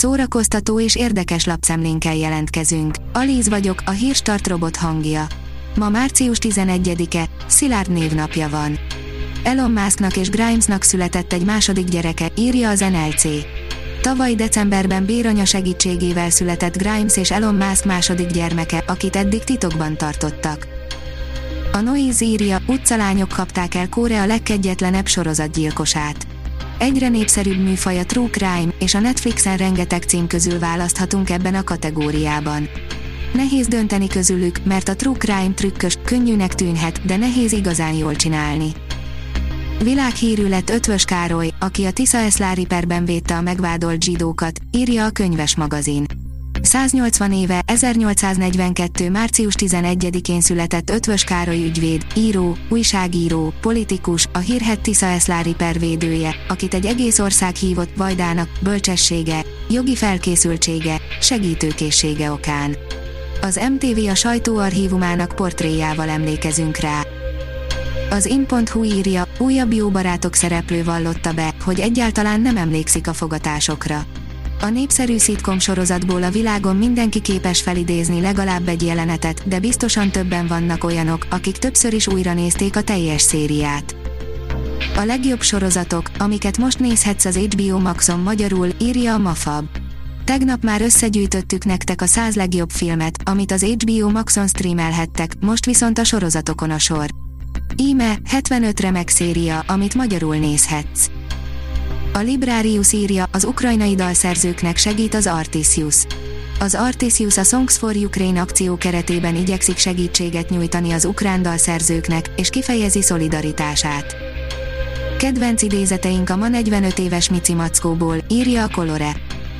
Szórakoztató és érdekes lapszemlénkkel jelentkezünk. Alíz vagyok, a hírstart robot hangja. Ma március 11-e, Szilárd névnapja van. Elon Musknak és Grimesnak született egy második gyereke, írja az NLC. Tavaly decemberben béranya segítségével született Grimes és Elon Musk második gyermeke, akit eddig titokban tartottak. A Noise írja, utcalányok kapták el Korea legkegyetlenebb sorozatgyilkosát. Egyre népszerűbb műfaj a True Crime, és a Netflixen rengeteg cím közül választhatunk ebben a kategóriában. Nehéz dönteni közülük, mert a True Crime trükkös, könnyűnek tűnhet, de nehéz igazán jól csinálni. Világhírű lett Ötvös Károly, aki a Tisza Eszlári perben védte a megvádolt zsidókat, írja a könyves magazin. 180 éve, 1842. március 11-én született Ötvös Károly ügyvéd, író, újságíró, politikus, a hírhet Tisza Eszlári pervédője, akit egy egész ország hívott Vajdának, bölcsessége, jogi felkészültsége, segítőkészsége okán. Az MTV a sajtóarchívumának portréjával emlékezünk rá. Az in.hu írja, újabb jó barátok szereplő vallotta be, hogy egyáltalán nem emlékszik a fogatásokra. A népszerű szitkom sorozatból a világon mindenki képes felidézni legalább egy jelenetet, de biztosan többen vannak olyanok, akik többször is újra nézték a teljes szériát. A legjobb sorozatok, amiket most nézhetsz az HBO Maxon magyarul, írja a Mafab. Tegnap már összegyűjtöttük nektek a 100 legjobb filmet, amit az HBO Maxon streamelhettek, most viszont a sorozatokon a sor. Íme, 75 remek széria, amit magyarul nézhetsz. A Librarius írja, az ukrajnai dalszerzőknek segít az Artisius. Az Artisius a Songs for Ukraine akció keretében igyekszik segítséget nyújtani az ukrán dalszerzőknek, és kifejezi szolidaritását. Kedvenc idézeteink a ma 45 éves Mici Mackóból, írja a Colore.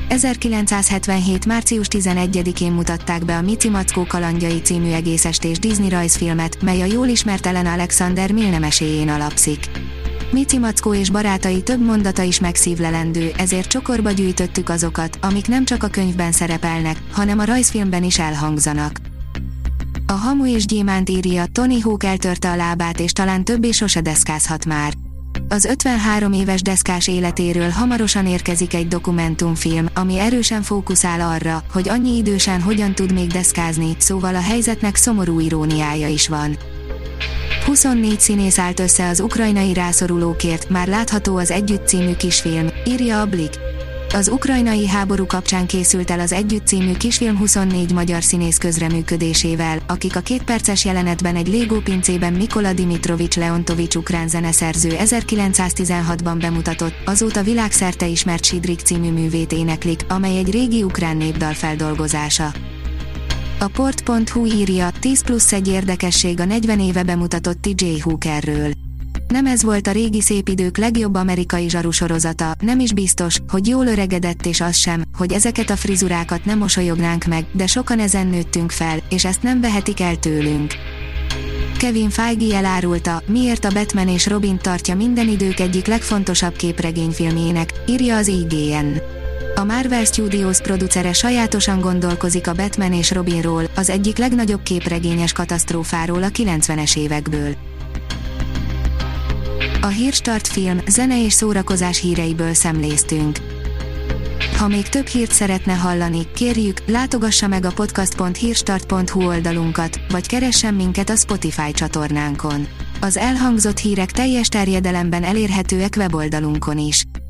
1977. március 11-én mutatták be a Mici Mackó kalandjai című egészestés Disney rajzfilmet, mely a jól ismert Ellen Alexander Milnemeséjén alapszik. Mici Mackó és barátai több mondata is megszívlelendő, ezért csokorba gyűjtöttük azokat, amik nem csak a könyvben szerepelnek, hanem a rajzfilmben is elhangzanak. A Hamu és Gyémánt írja, Tony Hawk eltörte a lábát és talán többé sose deszkázhat már. Az 53 éves deszkás életéről hamarosan érkezik egy dokumentumfilm, ami erősen fókuszál arra, hogy annyi idősen hogyan tud még deszkázni, szóval a helyzetnek szomorú iróniája is van. 24 színész állt össze az ukrajnai rászorulókért, már látható az Együtt című kisfilm, írja a Blik. Az ukrajnai háború kapcsán készült el az Együtt című kisfilm 24 magyar színész közreműködésével, akik a kétperces jelenetben egy Lego pincében Mikola Dimitrovics Leontovics ukrán zeneszerző 1916-ban bemutatott, azóta világszerte ismert Sidrik című művét éneklik, amely egy régi ukrán népdal feldolgozása. A port.hu írja, 10 plusz egy érdekesség a 40 éve bemutatott TJ Hookerről. Nem ez volt a régi szép idők legjobb amerikai zsarusorozata, nem is biztos, hogy jól öregedett és az sem, hogy ezeket a frizurákat nem mosolyognánk meg, de sokan ezen nőttünk fel, és ezt nem vehetik el tőlünk. Kevin Feige elárulta, miért a Batman és Robin tartja minden idők egyik legfontosabb képregényfilmjének, írja az IGN. A Marvel Studios producere sajátosan gondolkozik a Batman és Robinról, az egyik legnagyobb képregényes katasztrófáról a 90-es évekből. A Hírstart film, zene és szórakozás híreiből szemléztünk. Ha még több hírt szeretne hallani, kérjük, látogassa meg a podcast.hírstart.hu oldalunkat, vagy keressen minket a Spotify csatornánkon. Az elhangzott hírek teljes terjedelemben elérhetőek weboldalunkon is.